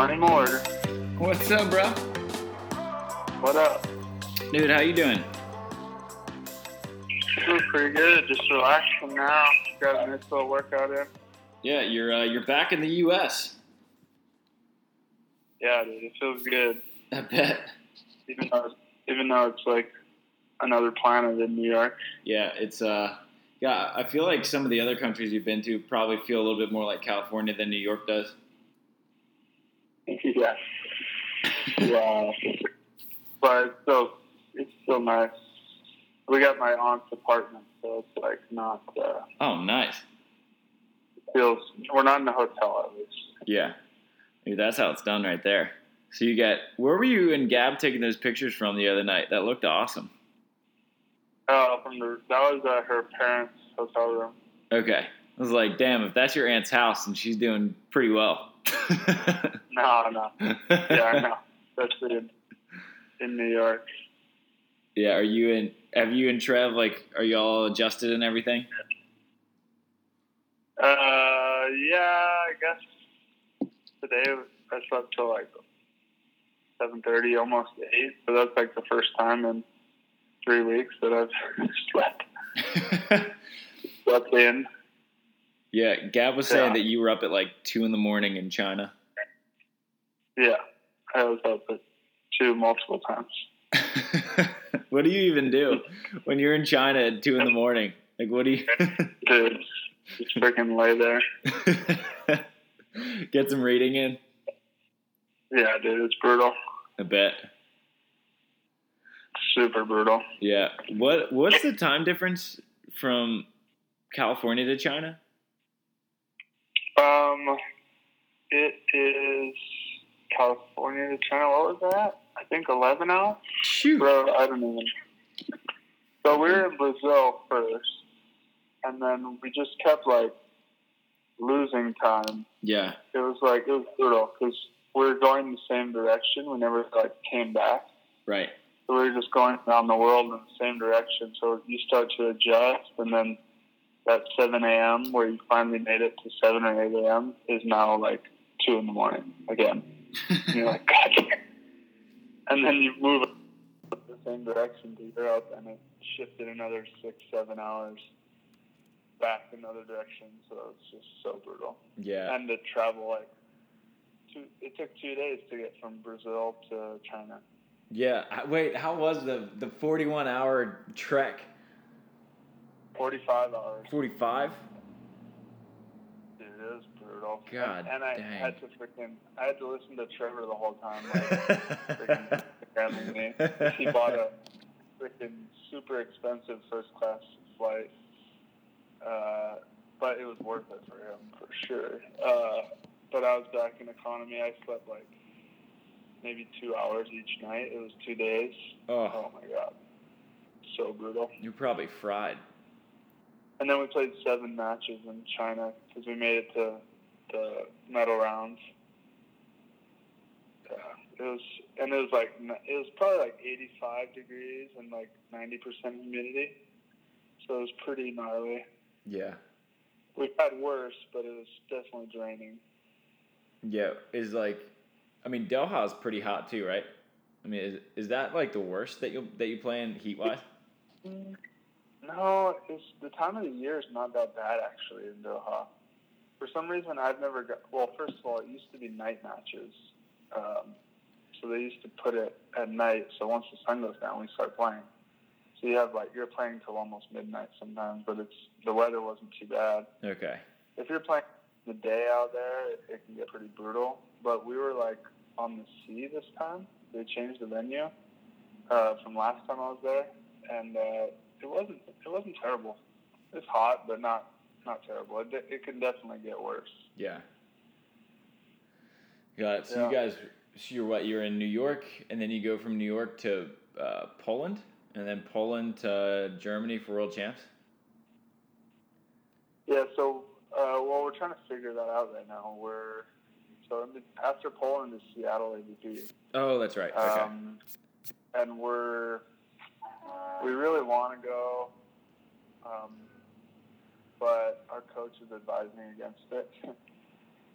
Money Mortar. What's up, bro? What up? Dude, how you doing? Doing pretty good. Just relaxing now. Got a nice little workout in. Yeah, you're uh, you're back in the U.S. Yeah, dude, it feels good. I bet. Even though, even though it's like another planet in New York. Yeah, it's uh, yeah. I feel like some of the other countries you've been to probably feel a little bit more like California than New York does. Yeah. Yeah. But it's still, it's still nice. We got my aunt's apartment, so it's like not. Uh, Oh, nice. feels we're not in a hotel at least. Yeah, Maybe that's how it's done right there. So you got where were you and Gab taking those pictures from the other night? That looked awesome. Uh, from the that was uh, her parents' hotel room. Okay, I was like, damn, if that's your aunt's house and she's doing pretty well. No, no. Yeah, I know. Especially in, in New York. Yeah, are you in? Have you and Trev like? Are you all adjusted and everything? Uh, yeah, I guess today I slept till like seven thirty, almost eight. So that's like the first time in three weeks that I've slept slept in. yeah, Gab was saying Yeah. that you were up at like two in the morning in China. Yeah, I was up at two multiple times. what do you even do when you're in China at two in the morning? Like, what do you Dude, just freaking lay there. get some reading in? Yeah, dude, it's brutal. I bet. Super brutal. Yeah. What What's the time difference from California to China? Um, it is California to China. What was that? I think eleven hours. Shoot. Bro, I don't even. So we were in Brazil first, and then we just kept like losing time. Yeah. It was like it was brutal because we were going the same direction. We never like came back. Right. So we were just going around the world in the same direction. So you start to adjust, and then that 7 a.m. where you finally made it to 7 or 8 a.m. is now like 2 in the morning again. And you're like, God. And then you move the same direction to Europe, and it shifted another six, seven hours back another direction. So it's just so brutal. yeah. And to travel like, two, it took two days to get from Brazil to China. Yeah. Wait. How was the the 41 hour trek? 45 hours. 45. Dude, it was brutal. God and, and I dang. had to freaking, I had to listen to Trevor the whole time, like freaking me. He bought a freaking super expensive first class flight, uh, but it was worth it for him for sure. Uh, but I was back in economy. I slept like maybe two hours each night. It was two days. oh, Oh my god, so brutal. you're probably fried. And then we played seven matches in China because we made it to the medal rounds. Yeah, it was, and it was like it was probably like 85 degrees and like 90 percent humidity, so it was pretty gnarly. Yeah. We've had worse, but it was definitely draining. Yeah. Is like, I mean, Doha is pretty hot too, right? I mean, is, is that like the worst that you that you play in heat wise? Mm, no, it's the time of the year is not that bad actually in Doha. For some reason, I've never got. Well, first of all, it used to be night matches, um, so they used to put it at night. So once the sun goes down, we start playing. So you have like you're playing till almost midnight sometimes, but it's the weather wasn't too bad. Okay. If you're playing the day out there, it, it can get pretty brutal. But we were like on the sea this time. They changed the venue uh, from last time I was there, and uh, it wasn't it wasn't terrible. It's hot, but not not terrible. It, it can definitely get worse. Yeah. Got it. So you guys, so you're what? You're in New York, and then you go from New York to uh, Poland, and then Poland to Germany for world champs. Yeah. So uh, well, we're trying to figure that out right now. We're so in the, after Poland is Seattle AVP. Oh, that's right. Okay. Um, and we're we really want to go, um, but our coach is advising against it.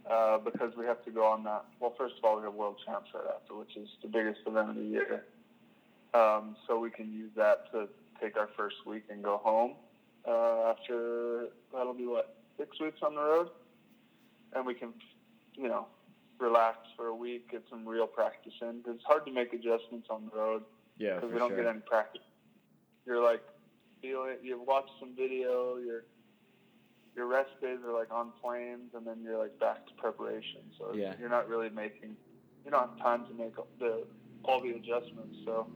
uh, because we have to go on that. Well, first of all, we have World Champs right after, which is the biggest event of the year. Um, so we can use that to take our first week and go home. Uh, after that'll be what six weeks on the road, and we can, you know, relax for a week, get some real practice in. Cause it's hard to make adjustments on the road Yeah, because we don't sure. get any practice. You're like feeling. You've watched some video. Your your rest days are like on planes, and then you're like back to preparation. So Yeah. you're not really making. You don't have time to make the all the adjustments. So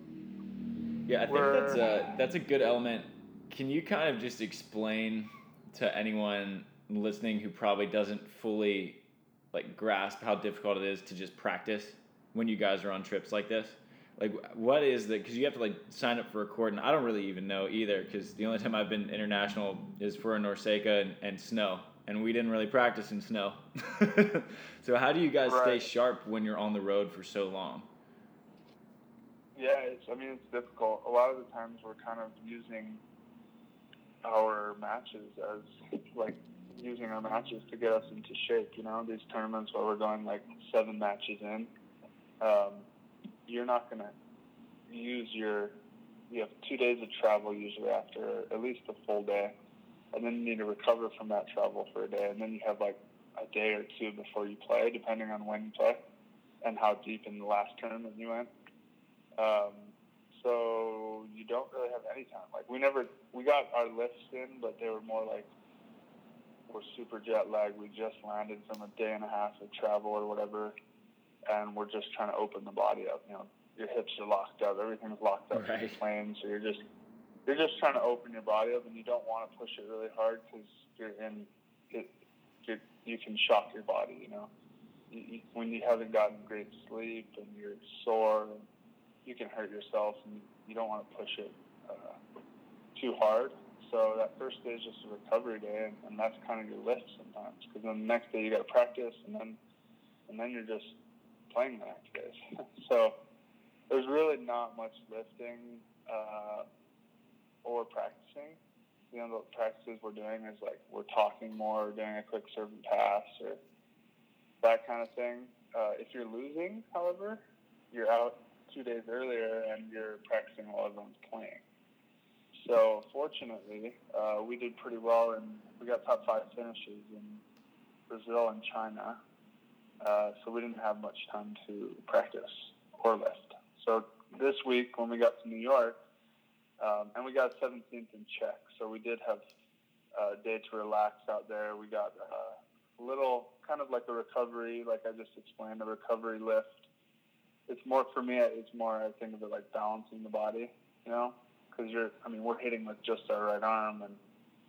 Yeah, I think that's a that's a good element. Can you kind of just explain to anyone listening who probably doesn't fully like grasp how difficult it is to just practice when you guys are on trips like this? Like, what is the? Because you have to like sign up for a court, and I don't really even know either. Because the only time I've been international is for a NORCECA and, and snow, and we didn't really practice in snow. so how do you guys stay sharp when you're on the road for so long? yeah, it's. I mean, it's difficult. A lot of the times we're kind of using our matches as like using our matches to get us into shape. You know, these tournaments where we're going like seven matches in, um, you're not gonna use your. You have two days of travel usually after at least a full day, and then you need to recover from that travel for a day, and then you have like a day or two before you play, depending on when you play and how deep in the last tournament you went. Um, so you don't really have any time. Like we never, we got our lifts in, but they were more like we're super jet lagged. We just landed from a day and a half of travel or whatever, and we're just trying to open the body up. You know, your hips are locked up, everything's locked up in the Right. plane, so you're just you're just trying to open your body up, and you don't want to push it really hard because you're in it. You're, you can shock your body. You know, you, you, when you haven't gotten great sleep and you're sore, and you can hurt yourself, and you don't want to push it uh, too hard. So that first day is just a recovery day, and, and that's kind of your lift sometimes. Because then the next day you got to practice, and then and then you're just playing the next days. so there's really not much lifting uh, or practicing. You know, the practices we're doing is like we're talking more, or doing a quick serve and pass, or that kind of thing. Uh, if you're losing, however, you're out two days earlier and you're practicing while everyone's playing. So fortunately, uh, we did pretty well, and we got top five finishes in Brazil and China. Uh, so we didn't have much time to practice or lift. So this week, when we got to New York, um, and we got 17th in Czech, so we did have a day to relax out there. We got uh, a little, kind of like a recovery, like I just explained, a recovery lift. It's more for me. It's more I think of it like balancing the body, you know, because you're. I mean, we're hitting with just our right arm, and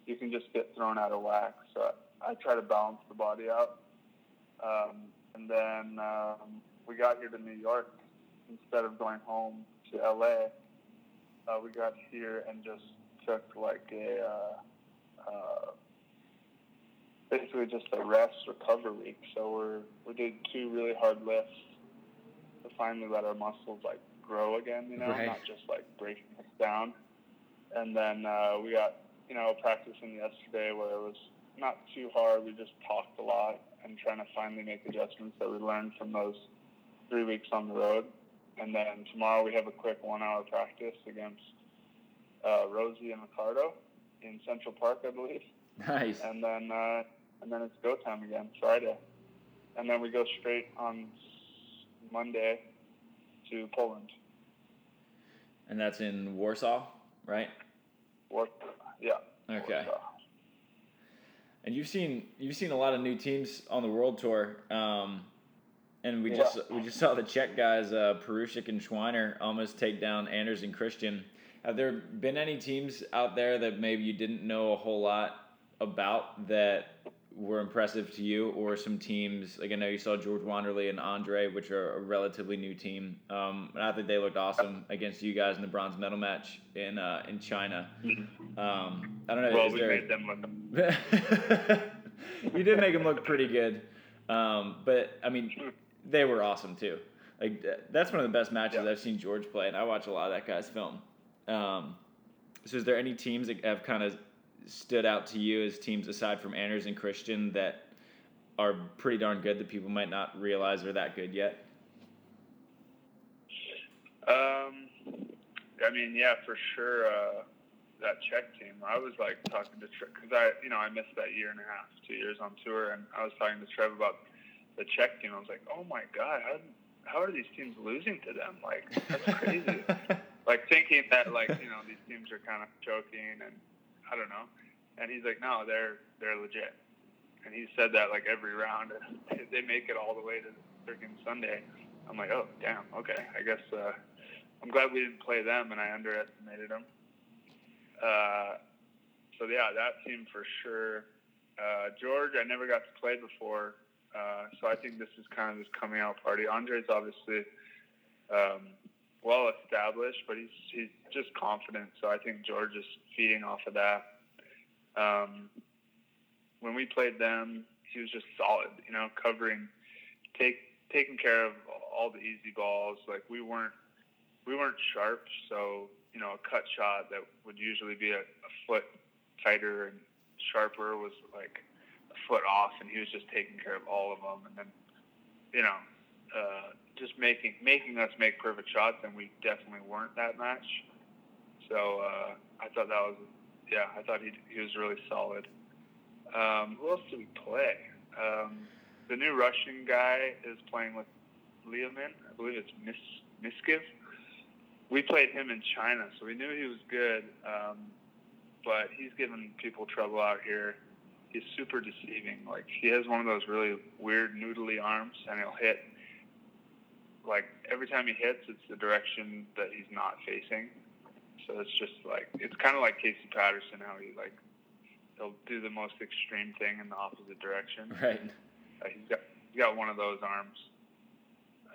you can just get thrown out of whack. So I, I try to balance the body out. Um, and then um, we got here to New York instead of going home to LA. Uh, we got here and just took like a uh, uh, basically just a rest recovery week. So we're we did two really hard lifts to finally let our muscles like grow again. You know, Right. not just like breaking us down. And then uh, we got you know practicing yesterday where it was not too hard. We just talked a lot and trying to finally make adjustments that we learned from those three weeks on the road. And then tomorrow we have a quick one-hour practice against uh, Rosie and Ricardo in Central Park, I believe. Nice. And then uh, and then it's go time again Friday. And then we go straight on Monday to Poland. And that's in Warsaw, right? Work, yeah. Okay. Warsaw. And you've seen you've seen a lot of new teams on the world tour, um, and we just we just saw the Czech guys, uh, Perušič and Schweiner, almost take down Anders and Christian. Have there been any teams out there that maybe you didn't know a whole lot about that were impressive to you, or some teams like I know you saw George Wanderley and Andre, which are a relatively new team, um, and I think they looked awesome against you guys in the bronze medal match in uh, in China. Um, I don't know. Well, we there, made them look. you did make them look pretty good, um, but I mean, they were awesome too. Like that's one of the best matches Yeah. I've seen George play, and I watch a lot of that guy's film. Um, so, is there any teams that have kind of stood out to you as teams aside from Anders and Christian that are pretty darn good that people might not realize are that good yet? Um, I mean, yeah, for sure. Uh, that Czech team, I was like talking to Trev because I, you know, I missed that year and a half, two years on tour, and I was talking to Trev about the Czech team. I was like, oh my god, how how are these teams losing to them? Like that's crazy. like thinking that like you know these teams are kind of choking and I don't know. And he's like, no, they're they're legit. And he said that like every round, they make it all the way to freaking Sunday. I'm like, oh damn, okay. I guess uh, I'm glad we didn't play them, and I underestimated them. Uh, so yeah, that team for sure. Uh, George, I never got to play before, uh, so I think this is kind of this coming out party. Andre's obviously um, well established, but he's he's just confident. So I think George is feeding off of that. Um, when we played them, he was just solid. You know, covering, take taking care of all the easy balls. Like we weren't we weren't sharp, so you know, a cut shot that would usually be a, a foot tighter and sharper was like a foot off, and he was just taking care of all of them. And then, you know, uh, just making making us make perfect shots, and we definitely weren't that match. So uh, I thought that was, yeah, I thought he he was really solid. Um, who else did we play? Um, the new Russian guy is playing with Liamin. I believe it's Mis Myskiv we played him in China, so we knew he was good. Um, but he's giving people trouble out here. He's super deceiving. Like he has one of those really weird noodly arms, and he'll hit. Like every time he hits, it's the direction that he's not facing. So it's just like it's kind of like Casey Patterson, how he like he'll do the most extreme thing in the opposite direction. Right. Uh, he's got he's got one of those arms.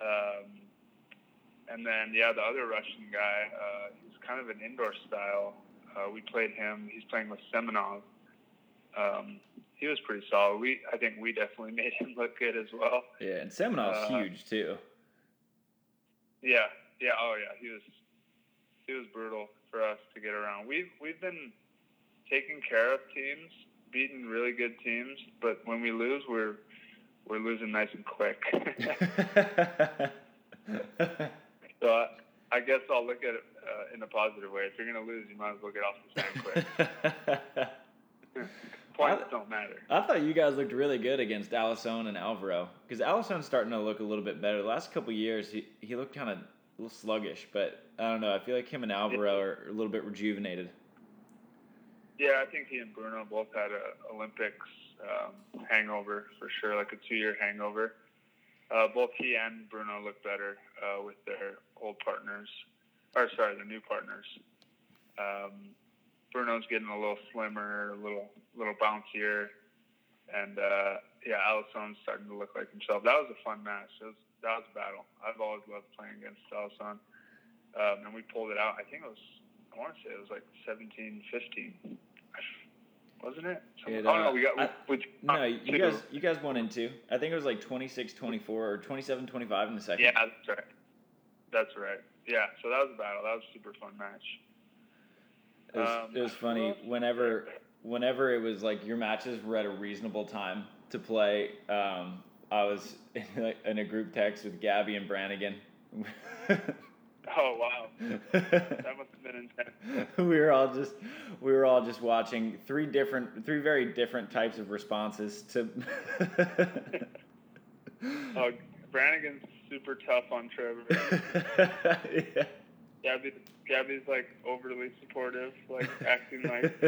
Um, and then yeah, the other Russian guy, uh, he's kind of an indoor style. Uh, we played him. He's playing with Semenov. Um, he was pretty solid. We I think we definitely made him look good as well. Yeah, and Semenov's uh, huge too. Yeah, yeah, oh yeah, he was he was brutal for us to get around. We've we've been taking care of teams, beating really good teams, but when we lose, we're we're losing nice and quick. So I, I guess I'll look at it uh, in a positive way. If you're going to lose, you might as well get off the stand quick. Points I, don't matter. I thought you guys looked really good against Alison and Alvaro because Alison's starting to look a little bit better. The last couple years, he, he looked kind of a little sluggish, but I don't know. I feel like him and Alvaro are a little bit rejuvenated. Yeah, I think he and Bruno both had a Olympics um, hangover for sure, like a two-year hangover. Uh, both he and Bruno look better uh, with their old partners, or sorry, the new partners. Um, Bruno's getting a little slimmer, a little little bouncier, and uh, yeah, Alison's starting to look like himself. That was a fun match. It was, that was a battle. I've always loved playing against Alison, um, and we pulled it out. I think it was, I want to say it was like 17-15 wasn't it? it uh, oh no, we got. I, we, no, you guys, you guys won in two. I think it was like 26-24 or 27-25 in the second. Yeah, that's right. That's right. Yeah, so that was a battle. That was a super fun match. It was, um, it was funny whenever whenever it was like your matches were at a reasonable time to play. Um, I was in, in a group text with Gabby and Brannigan. Oh wow, that must have been intense. we were all just we were all just watching three different, three very different types of responses to. uh, Brannigan's super tough on Trevor. yeah. Gabby, Gabby's like overly supportive, like acting like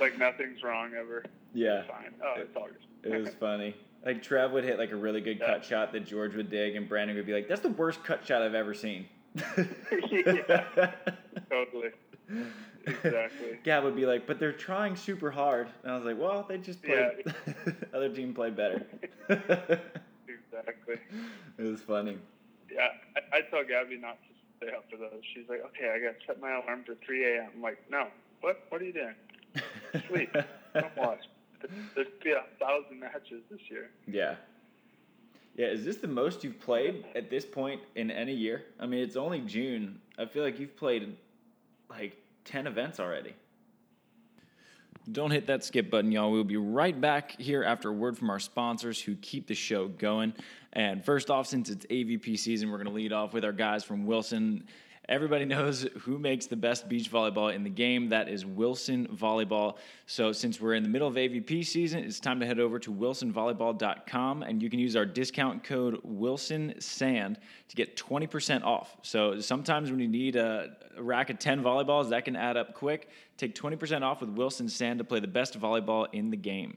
like nothing's wrong ever. Yeah. It's fine. Oh, it's all good. it was funny. Like Trev would hit like a really good yeah. cut shot that George would dig, and Brandon would be like, "That's the worst cut shot I've ever seen." yeah, totally. Exactly. Gab would be like, "But they're trying super hard," and I was like, "Well, they just played. Yeah. other team played better." exactly. It was funny. Yeah, I, I tell Gabby not to stay up for those. She's like, "Okay, I got to set my alarm for 3 a.m." I'm like, "No, what? What are you doing? Sleep. Don't watch." There's be a thousand matches this year. Yeah. Yeah, is this the most you've played at this point in any year? I mean, it's only June. I feel like you've played like 10 events already. Don't hit that skip button, y'all. We'll be right back here after a word from our sponsors who keep the show going. And first off, since it's AVP season, we're going to lead off with our guys from Wilson. Everybody knows who makes the best beach volleyball in the game. That is Wilson Volleyball. So, since we're in the middle of AVP season, it's time to head over to wilsonvolleyball.com and you can use our discount code WilsonSand to get 20% off. So, sometimes when you need a, rack of 10 volleyballs, that can add up quick. Take 20% off with Wilson Sand to play the best volleyball in the game.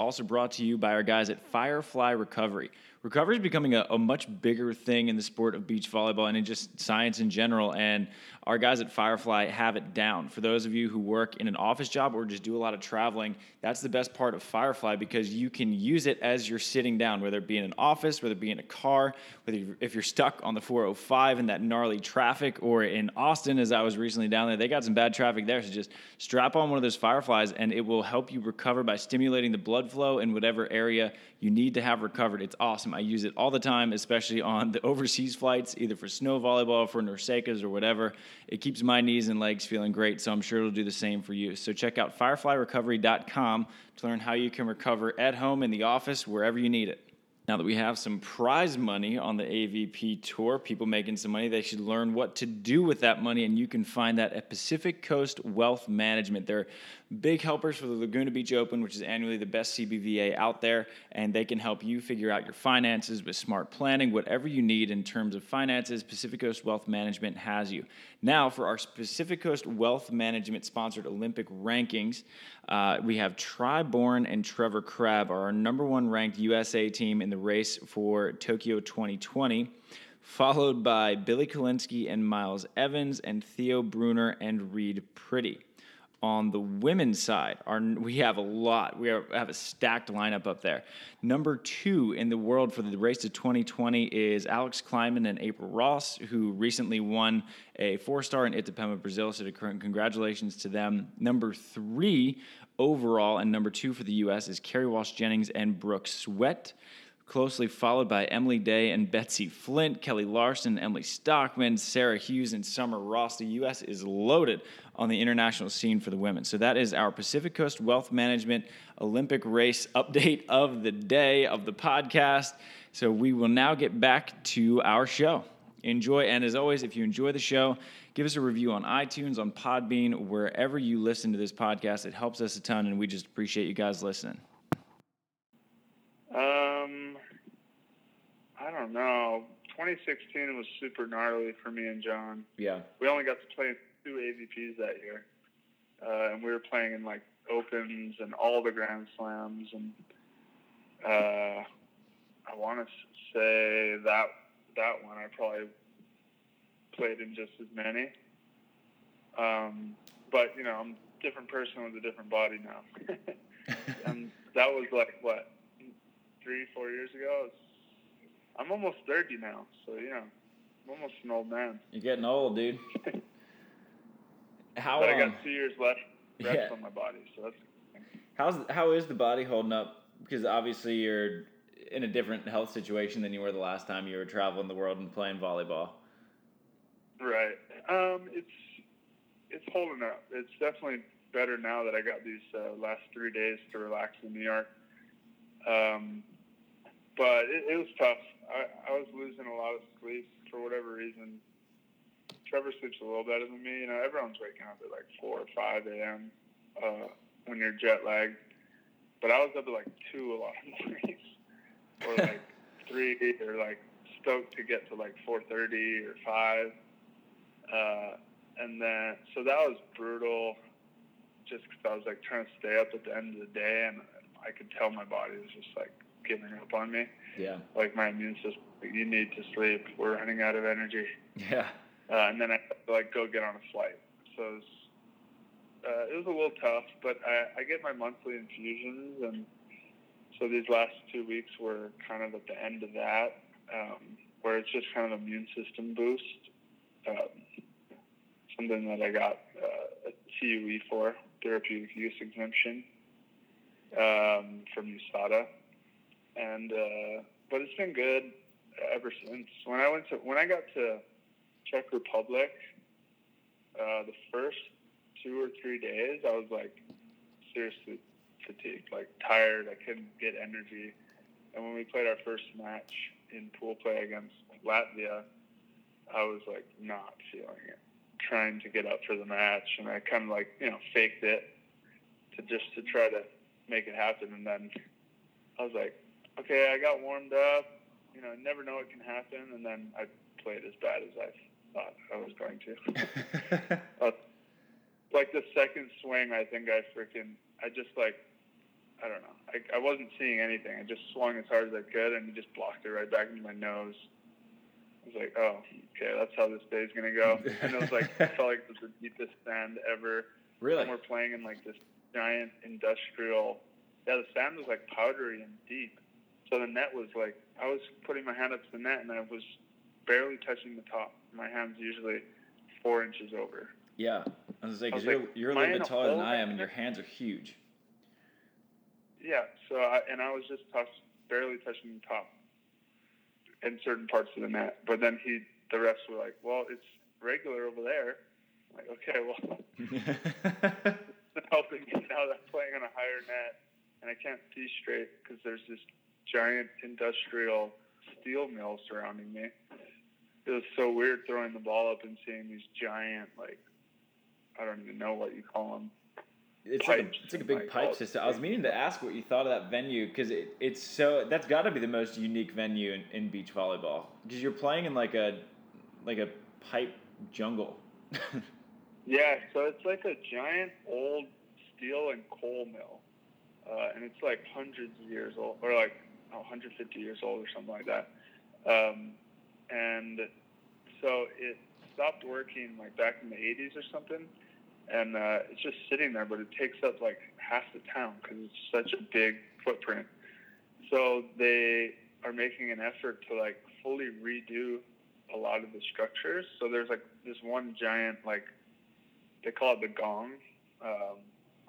Also brought to you by our guys at Firefly Recovery recovery is becoming a, a, much bigger thing in the sport of beach volleyball and in just science in general. And our guys at Firefly have it down. For those of you who work in an office job or just do a lot of traveling, that's the best part of Firefly because you can use it as you're sitting down, whether it be in an office, whether it be in a car, whether you're, if you're stuck on the 405 in that gnarly traffic, or in Austin, as I was recently down there, they got some bad traffic there. So just strap on one of those Fireflies and it will help you recover by stimulating the blood flow in whatever area you need to have recovered. It's awesome. I use it all the time, especially on the overseas flights, either for snow volleyball, for NORCECAs, or whatever. It keeps my knees and legs feeling great, so I'm sure it'll do the same for you. So check out fireflyrecovery.com to learn how you can recover at home, in the office, wherever you need it. Now that we have some prize money on the AVP tour, people making some money, they should learn what to do with that money, and you can find that at Pacific Coast Wealth Management. They're big helpers for the Laguna Beach Open, which is annually the best CBVA out there, and they can help you figure out your finances with smart planning, whatever you need in terms of finances. Pacific Coast Wealth Management has you. Now, for our Pacific Coast Wealth Management sponsored Olympic rankings, uh, we have Tri Bourne and Trevor Crabb are our number one ranked USA team in the race for Tokyo 2020 followed by Billy Kolinske and Miles Evans, and Theo Brunner and Reid Priddy on the women's side, we have a lot. We are, have a stacked lineup up there. Number two in the world for the race to 2020 is Alix Klineman and April Ross, who recently won a four star in Itapema, Brazil. So, congratulations to them. Number three overall and number two for the U.S. is Kerri Walsh Jennings and Brooke Sweat closely followed by Emily Day and Betsy Flint, Kelley Larsen, Emily Stockman, Sarah Hughes, and Summer Ross. The U.S. is loaded on the international scene for the women. So that is our Pacific Coast Wealth Management Olympic race update of the day of the podcast. So we will now get back to our show. Enjoy, and as always, if you enjoy the show, give us a review on iTunes, on Podbean, wherever you listen to this podcast. It helps us a ton, and we just appreciate you guys listening. Um, I don't know. 2016 was super gnarly for me and John. Yeah. We only got to play two AVPs that year, uh, and we were playing in like opens and all the Grand Slams, and uh, I want to say that that one I probably played in just as many. Um, but you know, I'm a different person with a different body now, and that was like what three, four years ago. I'm almost 30 now, so you know, I'm almost an old man. You're getting old, dude. how? But I got um, two years left rest yeah. on my body, so that's. How's how is the body holding up? Because obviously you're in a different health situation than you were the last time you were traveling the world and playing volleyball. Right. Um, it's it's holding up. It's definitely better now that I got these uh, last three days to relax in New York. Um, but it, it was tough. I, I was losing a lot of sleep for whatever reason. Trevor sleeps a little better than me. You know, everyone's waking up at like four or five a.m. Uh, when you're jet lagged, but I was up at like two a lot of mornings, or like three, or like stoked to get to like four thirty or five. Uh, and then so that was brutal, just because I was like trying to stay up at the end of the day, and I could tell my body was just like giving up on me. Yeah. Like my immune system, you need to sleep. We're running out of energy. Yeah. Uh, and then I like go get on a flight. So it was, uh, it was a little tough, but I, I get my monthly infusions, and so these last two weeks were kind of at the end of that, um, where it's just kind of immune system boost. Um, something that I got uh, a TUE for, therapeutic use exemption, um, from USADA and uh, but it's been good ever since. When I went to when I got to Czech Republic, uh, the first two or three days, I was like seriously fatigued, like tired. I couldn't get energy. And when we played our first match in pool play against Latvia, I was like not feeling it, trying to get up for the match, and I kind of like you know faked it to just to try to make it happen. And then I was like, okay, I got warmed up. You know, never know what can happen. And then I played as bad as I thought I was going to. uh, like the second swing, I think I freaking, I just like, I don't know. I, I wasn't seeing anything. I just swung as hard as I could and just blocked it right back into my nose. I was like, oh, okay, that's how this day's gonna go. And it was like, I felt like it was the deepest sand ever. Really? And we're playing in like this giant industrial. Yeah, the sand was like powdery and deep. So the net was like, I was putting my hand up to the net and I was barely touching the top. My hand's usually four inches over. Yeah, I was like, because you're, like, you're a little bit taller than I am, and your hands are huge. Yeah. So I, and I was just touch, barely touching the top in certain parts of the net. But then he, the refs were like, "Well, it's regular over there." I'm like, okay, well, helping me now that I'm playing on a higher net and I can't see straight because there's this giant industrial steel mill surrounding me. It was so weird throwing the ball up and seeing these giant, like, I don't even know what you call them. It's like, a, it's like a big pipe system. I was meaning to ask what you thought of that venue because it, it's so that's got to be the most unique venue in, in beach volleyball because you're playing in like a like a pipe jungle. yeah, so it's like a giant old steel and coal mill, uh, and it's like hundreds of years old, or like oh, 150 years old, or something like that. Um, and so it stopped working like back in the 80s or something, and uh, it's just sitting there, but it takes up like half the town because it's such a big footprint. So they are making an effort to like fully redo a lot of the structures. So there's like this one giant like they call it the gong. Um,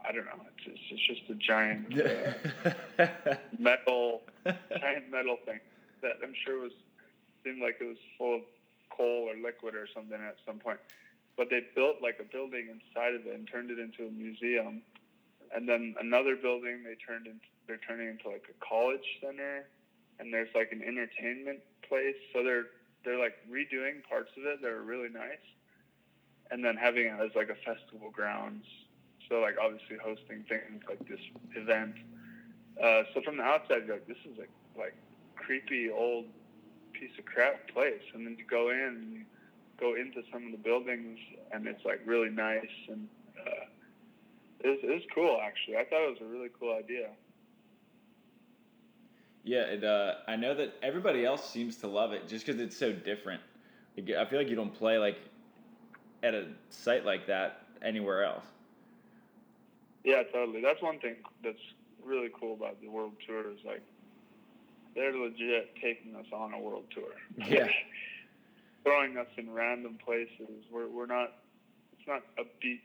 I don't know. It's, it's just a giant uh, metal, giant metal thing that I'm sure was seemed like it was full of coal or liquid or something at some point. But they built like a building inside of it and turned it into a museum. And then another building they turned into they're turning into like a college center and there's like an entertainment place. So they're they're like redoing parts of it that are really nice. And then having it as like a festival grounds. So like obviously hosting things like this event. Uh, so from the outside, you're like, this is like like creepy old piece of crap place. And then you go in and you go into some of the buildings, and it's like really nice and uh, it was, it was cool actually. I thought it was a really cool idea. Yeah, it, uh, I know that everybody else seems to love it just because it's so different. I feel like you don't play like at a site like that anywhere else. Yeah, totally. That's one thing that's really cool about the world tour is like they're legit taking us on a world tour. Yeah. Throwing us in random places. We're we're not. It's not a beach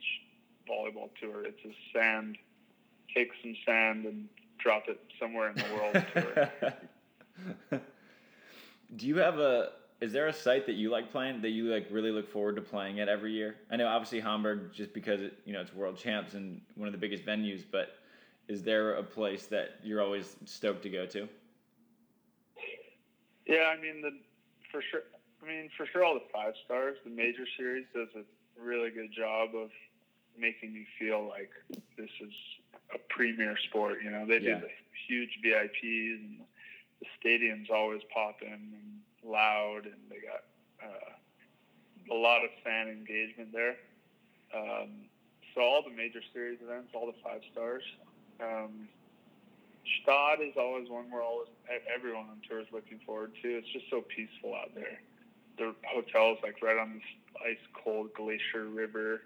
volleyball tour. It's a sand. Take some sand and drop it somewhere in the world tour. Do you have a? Is there a site that you like playing that you like really look forward to playing at every year? I know obviously Hamburg, just because it you know it's world champs and one of the biggest venues, but is there a place that you're always stoked to go to? Yeah, I mean the for sure. I mean for sure, all the five stars. The major series does a really good job of making me feel like this is a premier sport. You know, they yeah. do the huge VIPs and the stadium's always popping and loud, and they got uh, a lot of fan engagement there. Um, so all the major series events, all the five stars. Um, Gstaad is always one we're always everyone on tour is looking forward to. It's just so peaceful out there. The hotel's like right on this ice cold glacier river,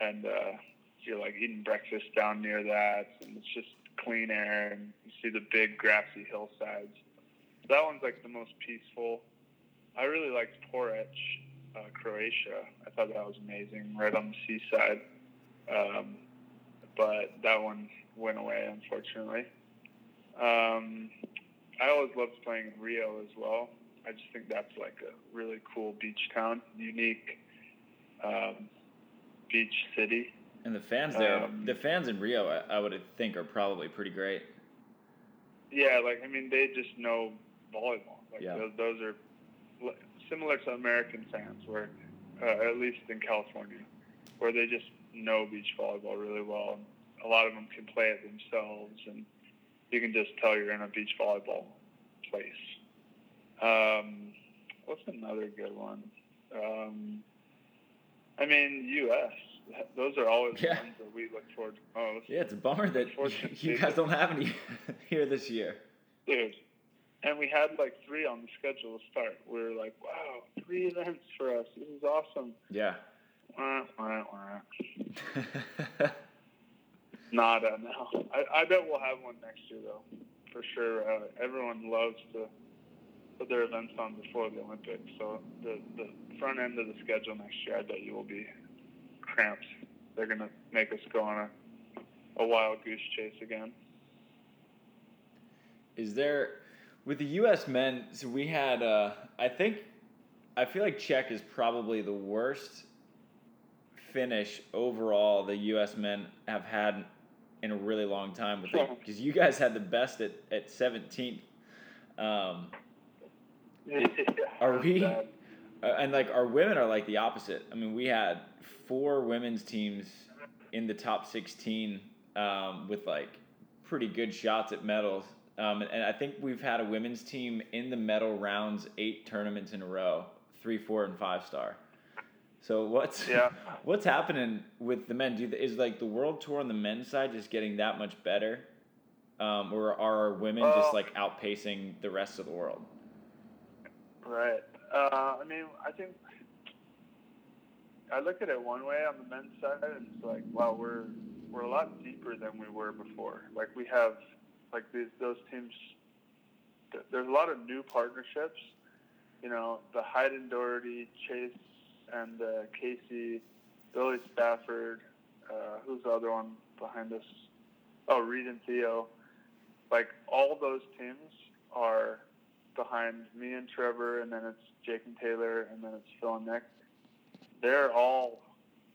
and uh, you're like eating breakfast down near that, and it's just clean air, and you see the big grassy hillsides. That one's like the most peaceful. I really liked Porec, uh, Croatia. I thought that was amazing, right on the seaside. Um, but that one went away, unfortunately. Um, I always loved playing in Rio as well. I just think that's like a really cool beach town, unique um, beach city. And the fans there, um, the fans in Rio, I, I would think, are probably pretty great. Yeah, like I mean, they just know volleyball. Like yeah. those, those are similar to American fans, where uh, at least in California, where they just know beach volleyball really well. And a lot of them can play it themselves, and you can just tell you're in a beach volleyball place. Um, what's another good one? Um, I mean, U.S. Those are always yeah. the ones that we look forward to most. Yeah, it's a bummer that you guys don't have any here this year. Dude, and we had like three on the schedule to start. We were like, wow, three events for us. This is awesome. Yeah. Wah, wah, wah. Nada now. I, I bet we'll have one next year though, for sure. Uh, everyone loves to put their events on before the Olympics, so the the front end of the schedule next year, I bet you will be cramped. They're gonna make us go on a a wild goose chase again. Is there with the U.S. men? So we had, uh, I think, I feel like Czech is probably the worst finish overall the U.S. men have had in a really long time because you guys had the best at at 17th. Um, are we? Uh, and like our women are like the opposite. I mean, we had four women's teams in the top 16 um, with like pretty good shots at medals. Um, and, and, I think we've had a women's team in the medal rounds eight tournaments in a row, three, four, and five star. So what's yeah. what's happening with the men? Do is like the world tour on the men's side just getting that much better, um, or are our women well, just like outpacing the rest of the world? Right. Uh, I mean, I think I look at it one way on the men's side, and it's like, wow, we're we're a lot deeper than we were before. Like we have like these those teams. There's a lot of new partnerships. You know, the Hayden Doherty, Chase and uh, Casey, Billy Stafford, uh, who's the other one behind us? Oh, Reid and Theo. Like all those teams are behind me and Trevor, and then it's Jake and Taylor, and then it's Phil and Nick. They're all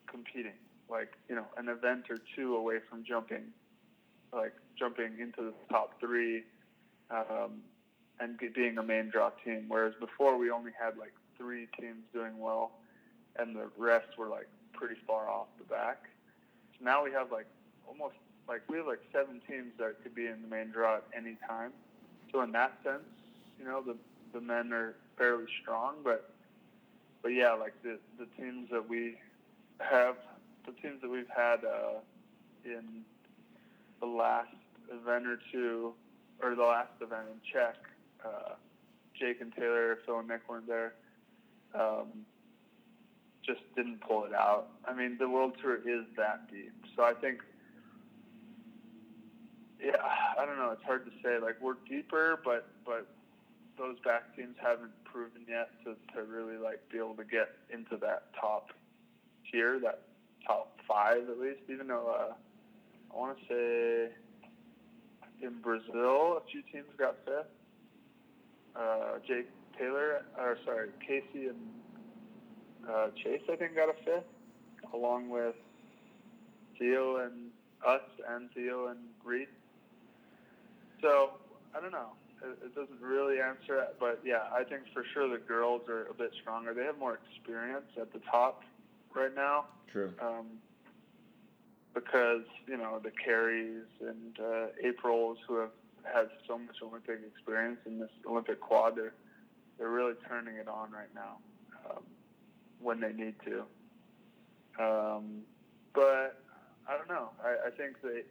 competing, like you know, an event or two away from jumping, like jumping into the top three, um, and being a main draw team. Whereas before we only had like three teams doing well, and the rest were like pretty far off the back. So now we have like almost like we have like seven teams that could be in the main draw at any time. So in that sense, you know, the the men are fairly strong, but but yeah, like the the teams that we have, the teams that we've had uh, in the last event or two, or the last event in Czech, uh, Jake and Taylor, Phil and Nick weren't there. Um, just didn't pull it out. I mean, the World Tour is that deep, so I think, yeah, I don't know. It's hard to say. Like we're deeper, but but those back teams haven't proven yet to, to really like be able to get into that top tier, that top five at least. Even though uh, I want to say in Brazil, a few teams got fifth. Uh, Jake Taylor, or sorry, Casey and uh, Chase, I think, got a fifth, along with Theo and us and Theo and Reid. So I don't know. It, it doesn't really answer it, but yeah, I think for sure the girls are a bit stronger. They have more experience at the top right now. True. Um, because you know the Kerris and uh, Aprils who have had so much Olympic experience in this Olympic quad, they're they're really turning it on right now. Um, when they need to. Um, but I don't know. I, I think the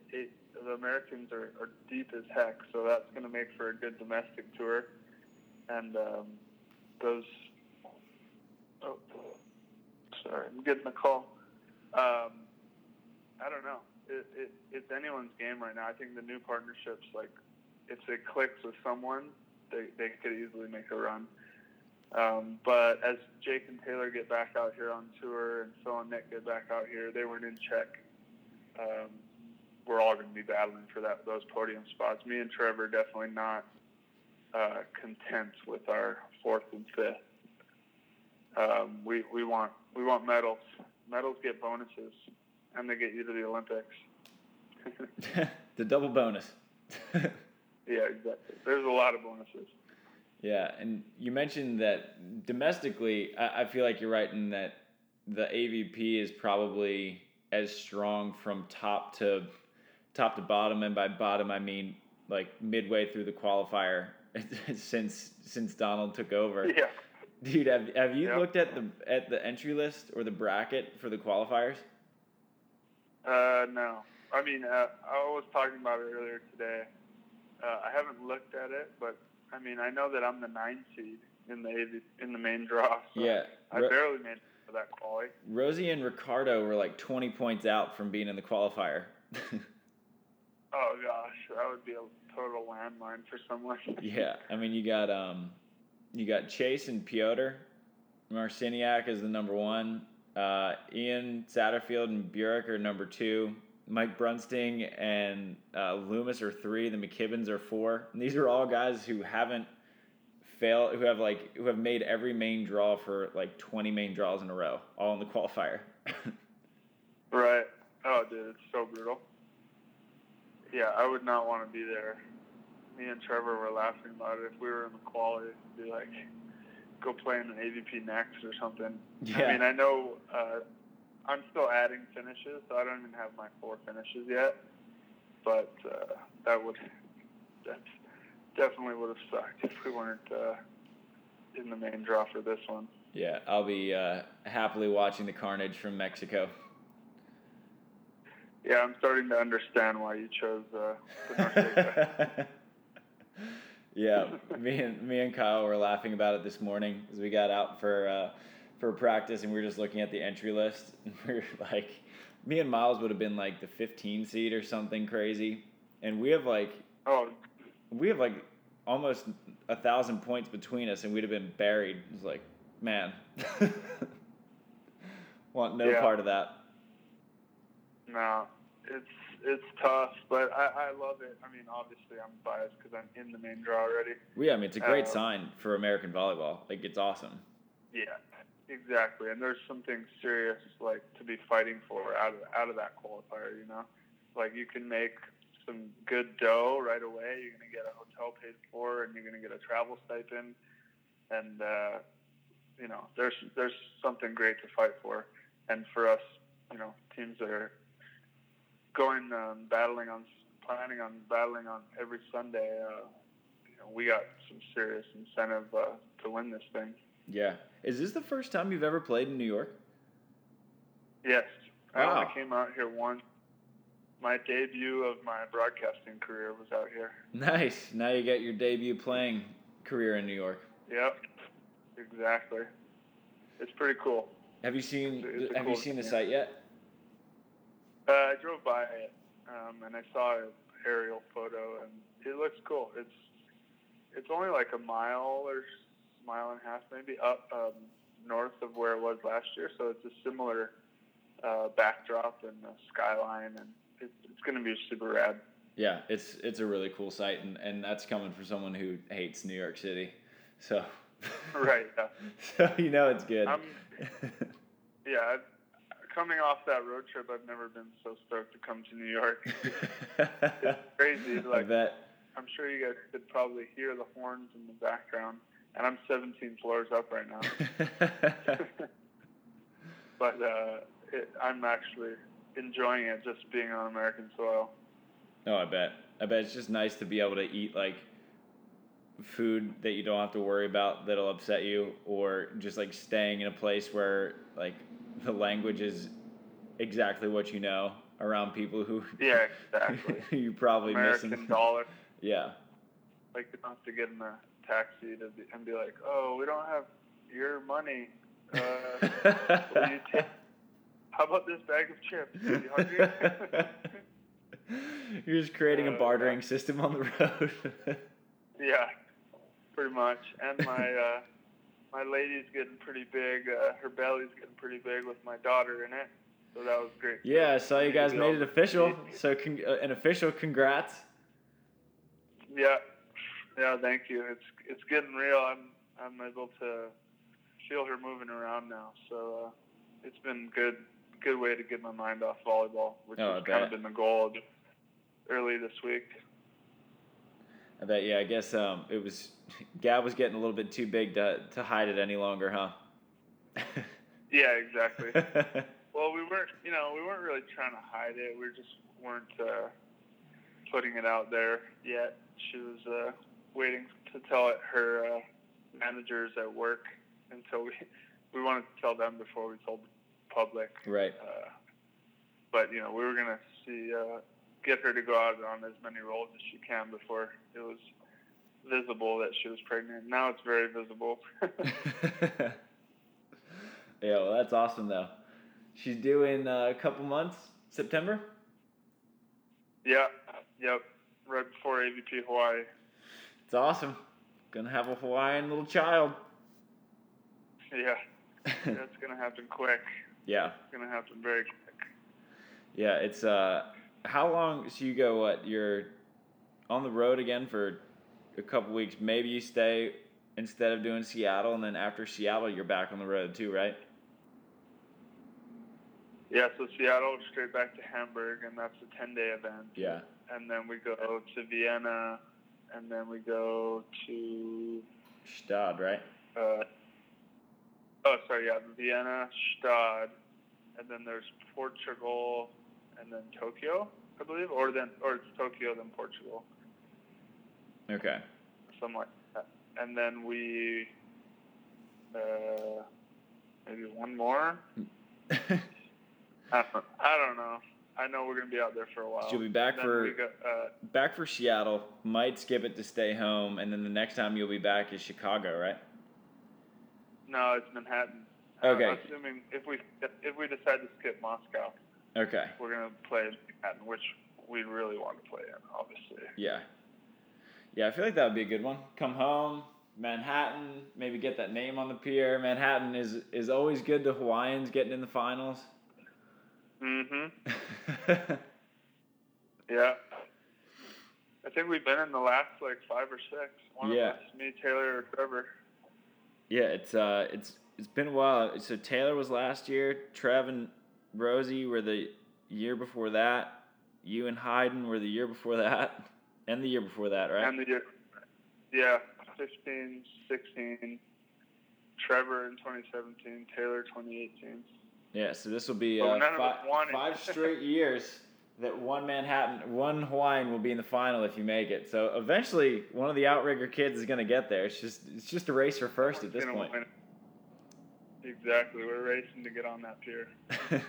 the Americans are, are deep as heck, so that's going to make for a good domestic tour. And um, those. Oh, sorry, I'm getting a call. Um, I don't know. It, it, it's anyone's game right now. I think the new partnerships, like, if it clicks with someone, they, they could easily make a run. Um, but as Jake and Taylor get back out here on tour and Phil and Nick get back out here, they weren't in Czech. Um, we're all going to be battling for that those podium spots. Me and Trevor definitely not uh, content with our fourth and fifth. Um, we we want we want medals. Medals get bonuses, and they get you to the Olympics. the double bonus. yeah, exactly. There's a lot of bonuses. Yeah, and you mentioned that domestically, I, I feel like you're right in that the AVP is probably as strong from top to top to bottom, and by bottom I mean like midway through the qualifier since since Donald took over. Yeah. Dude, have have you looked at the at the entry list or the bracket for the qualifiers? Uh, no. I mean, uh, I was talking about it earlier today. Uh, I haven't looked at it, but I mean, I know that I'm the nine seed in the AV, in the main draw. So yeah, I barely made it for that quality. Rosie and Ricardo were like 20 points out from being in the qualifier. oh gosh, that would be a total landmine for someone. yeah, I mean, you got um, you got Chase and Piotr. Marciniak is the number one. Uh, Ian Satterfield and Burek are number two. Mike Brunsting and uh, Loomis are three. The McKibbins are four. And these are all guys who haven't failed, who have like who have made every main draw for like twenty main draws in a row, all in the qualifier. right. Oh, dude, it's so brutal. Yeah, I would not want to be there. Me and Trevor were laughing about it. If we were in the quality, it'd be like go play in an AVP next or something. Yeah. I mean, I know. Uh, I'm still adding finishes, so I don't even have my four finishes yet. But uh, that would that definitely would have sucked if we weren't uh, in the main draw for this one. Yeah, I'll be uh, happily watching the carnage from Mexico. Yeah, I'm starting to understand why you chose uh, the yeah, me and me and Kyle were laughing about it this morning as we got out for uh, for practice, and we were just looking at the entry list, and we are like, me and Miles would have been like the 15 seed or something crazy, and we have like, oh, we have like almost a thousand points between us, and we'd have been buried. It's like, man, want no yeah. part of that. No, it's it's tough, but I, I love it. I mean, obviously, I'm biased because I'm in the main draw already. Well, yeah, I mean, it's a great uh, sign for American volleyball. Like, it's awesome. Yeah, Exactly, and there's something serious like to be fighting for out of out of that qualifier. You know, like you can make some good dough right away. You're gonna get a hotel paid for, and you're gonna get a travel stipend, and uh, you know, there's there's something great to fight for. And for us, you know, teams that are going um, battling on planning on battling on every Sunday, uh, you know, we got some serious incentive uh, to win this thing. Yeah. Is this the first time you've ever played in New York? Yes. Wow. I only came out here once. My debut of my broadcasting career was out here. Nice. Now you get your debut playing career in New York. Yep. Exactly. It's pretty cool. Have you seen it's Have cool you seen the site yet? Uh, I drove by it, um, and I saw an aerial photo, and it looks cool. It's it's only like a mile or a mile and a half maybe up um, north of where it was last year. So it's a similar uh, backdrop and skyline, and it's, it's going to be super rad. Yeah, it's it's a really cool site, and, and that's coming from someone who hates New York City. So right, yeah. so you know it's good. yeah, coming off that road trip, I've never been so stoked to come to New York. it's crazy. Like, I bet. I'm sure you guys could probably hear the horns in the background and I'm 17 floors up right now. but uh, it, I'm actually enjoying it just being on American soil. Oh, I bet. I bet it's just nice to be able to eat like food that you don't have to worry about that'll upset you, or just like staying in a place where like the language is exactly what you know around people who yeah exactly you probably American missing dollar yeah like you don't have to get in a taxi to be, and be like, "Oh, we don't have your money. Uh, you take? How about this bag of chips? Are you hungry?" You're just creating uh, a bartering system on the road. yeah, pretty much. And my uh, my lady's getting pretty big. Uh, her belly's getting pretty big with my daughter in it. So that was great. Yeah, I saw you guys made it official. So con- uh, an official congrats. Yeah, yeah, thank you. It's it's getting real. I'm I'm able to feel her moving around now, so uh, it's been good good way to get my mind off volleyball, which Oh, has kind of been the goal early this week. I bet. Yeah, I guess um, it was. Gab was getting a little bit too big to to hide it any longer, huh? Yeah, exactly. well, we weren't, you know, we weren't really trying to hide it. We just weren't uh, putting it out there yet. She was uh, waiting to tell it her uh, managers at work, until we we wanted to tell them before we told the public. right. Uh, but you know, we were gonna see uh, get her to go out on as many rolls as she can before it was visible that she was pregnant. Now it's very visible. yeah, well, that's awesome though. She's due in uh, a couple months, September. yeah, yep, right before AVP Hawaii. It's awesome. Gonna have a Hawaiian little child. Yeah, that's gonna happen quick. yeah, It's gonna happen very quick. yeah. It's uh, how long? So you go what? You're on the road again for a couple weeks. Maybe you stay instead of doing Seattle, and then after Seattle, you're back on the road too, right? Yeah, so Seattle straight back to Hamburg, and that's a ten day event. Yeah. And then we go to Vienna, and then we go to Gstaad, right? uh, oh sorry, yeah, Vienna, Gstaad, and then there's Portugal, and then Tokyo, I believe, or then or it's Tokyo then Portugal, Okay. something like that. And then we uh, maybe one more. I don't, I don't know. I know we're gonna be out there for a while. You'll be back for- go, uh, back for Seattle. Might skip it to stay home, and then the next time you'll be back is Chicago, right? no, it's Manhattan. Okay. I'm assuming if we if we decide to skip Moscow, Okay. we're gonna play in Manhattan, which we really want to play in, obviously. Yeah. Yeah, I feel like that would be a good one. Come home, Manhattan, maybe get that name on the pier. Manhattan is is always good to Hawaiians getting in the finals. Mm-hmm. Yeah. I think we've been in the last like five or six. One Yeah. of us, me, Taylor, or Trevor. yeah, it's uh it's it's been a while. So Taylor was last year, Trev and Rosie were the year before that. You and Hayden were the year before that. And the year before that, right? And the year, yeah, 15, 16. Trevor in 2017, Taylor 2018. Yeah, so this will be uh, none of us five, five straight years that one Manhattan, one Hawaiian will be in the final if you make it. So eventually, one of the outrigger kids is going to get there. It's just it's just a race for first at this point. win. Exactly. We're racing to get on that pier.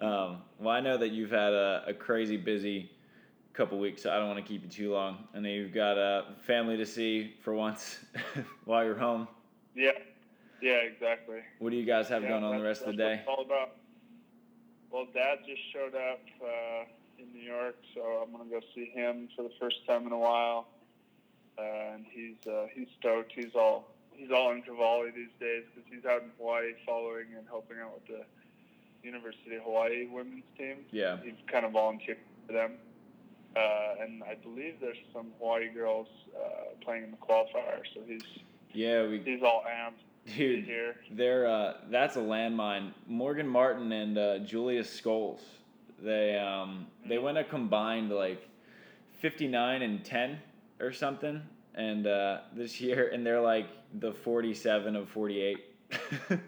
um, well, I know that you've had a, a crazy busy couple weeks, so I don't want to keep you too long. I know you've got a family to see for once while you're home. Yeah. Yeah, exactly. What do you guys have Yeah, going on the rest of the day? all about. Well, Dad just showed up uh, in New York, so I'm gonna go see him for the first time in a while, uh, and he's uh, he's stoked. He's all he's all into volley these days because he's out in Hawaii following and helping out with the University of Hawaii women's team. Yeah. He's kind of volunteered for them, uh, and I believe there's some Hawaii girls uh, playing in the qualifier, so he's Yeah, we he's all amped dude. here. They're uh, that's a landmine. Morgan Martin and uh, Julia Scoles. They um, they went a combined like fifty nine and ten or something, and uh, this year, and they're like the forty seven of forty eight.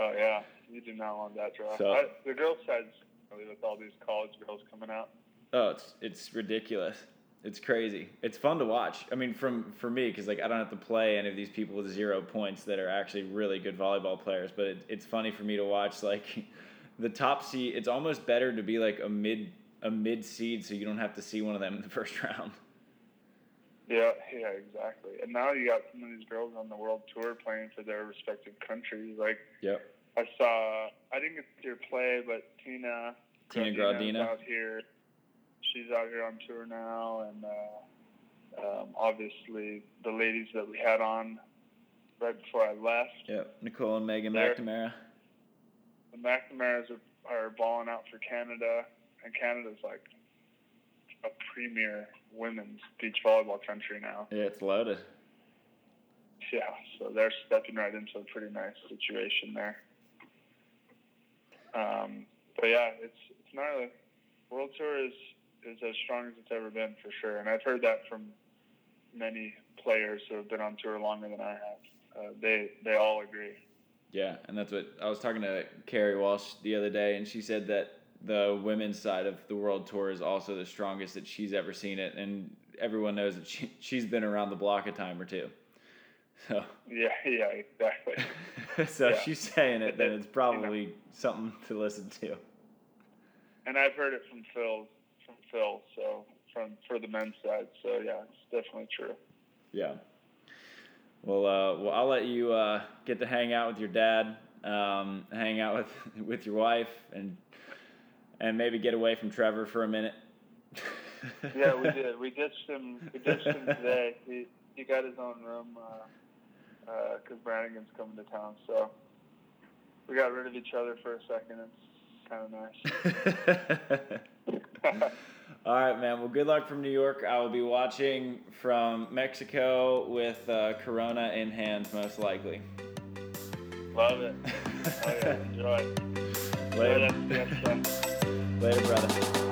Oh yeah, you do not want that draw. So- I, the girls' side's really with all these college girls coming out. oh, it's it's ridiculous. It's crazy. It's fun to watch. I mean, from for me, because like I don't have to play any of these people with zero points that are actually really good volleyball players. But it, it's funny for me to watch like the top seed. It's almost better to be like a mid a mid seed, so you don't have to see one of them in the first round. Yeah, yeah, exactly. And now you got some of these girls on the world tour playing for their respective countries. Like Yep. I saw, I didn't get to see her play, but Tina Tina Graudina. out here. She's out here on tour now, and uh, um, obviously the ladies that we had on right before I left. Yep. Nicole and Megan McNamara. The McNamara's are, are balling out for Canada, and Canada's like a premier women's beach volleyball country now. Yeah, it's loaded. Yeah, so they're stepping right into a pretty nice situation there. Um, but yeah, it's it's gnarly. World Tour is is as strong as it's ever been for sure, and I've heard that from many players who have been on tour longer than I have. Uh, they they all agree. Yeah, and that's what I was talking to Kerri Walsh the other day, and she said that the women's side of the world tour is also the strongest that she's ever seen it, and everyone knows that she she's been around the block a time or two. So yeah, yeah, exactly. so yeah. she's saying it, then it's probably you know. something to listen to. And I've heard it from Phil, from Phil, so from for the men's side. So yeah, it's definitely true. Yeah. Well, uh, well, I'll let you uh, get to hang out with your dad, um, hang out with with your wife, and and maybe get away from Trevor for a minute. yeah, we did. We ditched him. We ditched him today. He he got his own room because uh, Brannigan's coming to town. So we got rid of each other for a second. It's kind of nice. All right, man. Well, good luck from New York. I will be watching from Mexico with uh, Corona in hand, most likely. Love it. Oh, yeah. Enjoy. Later. Later, brother.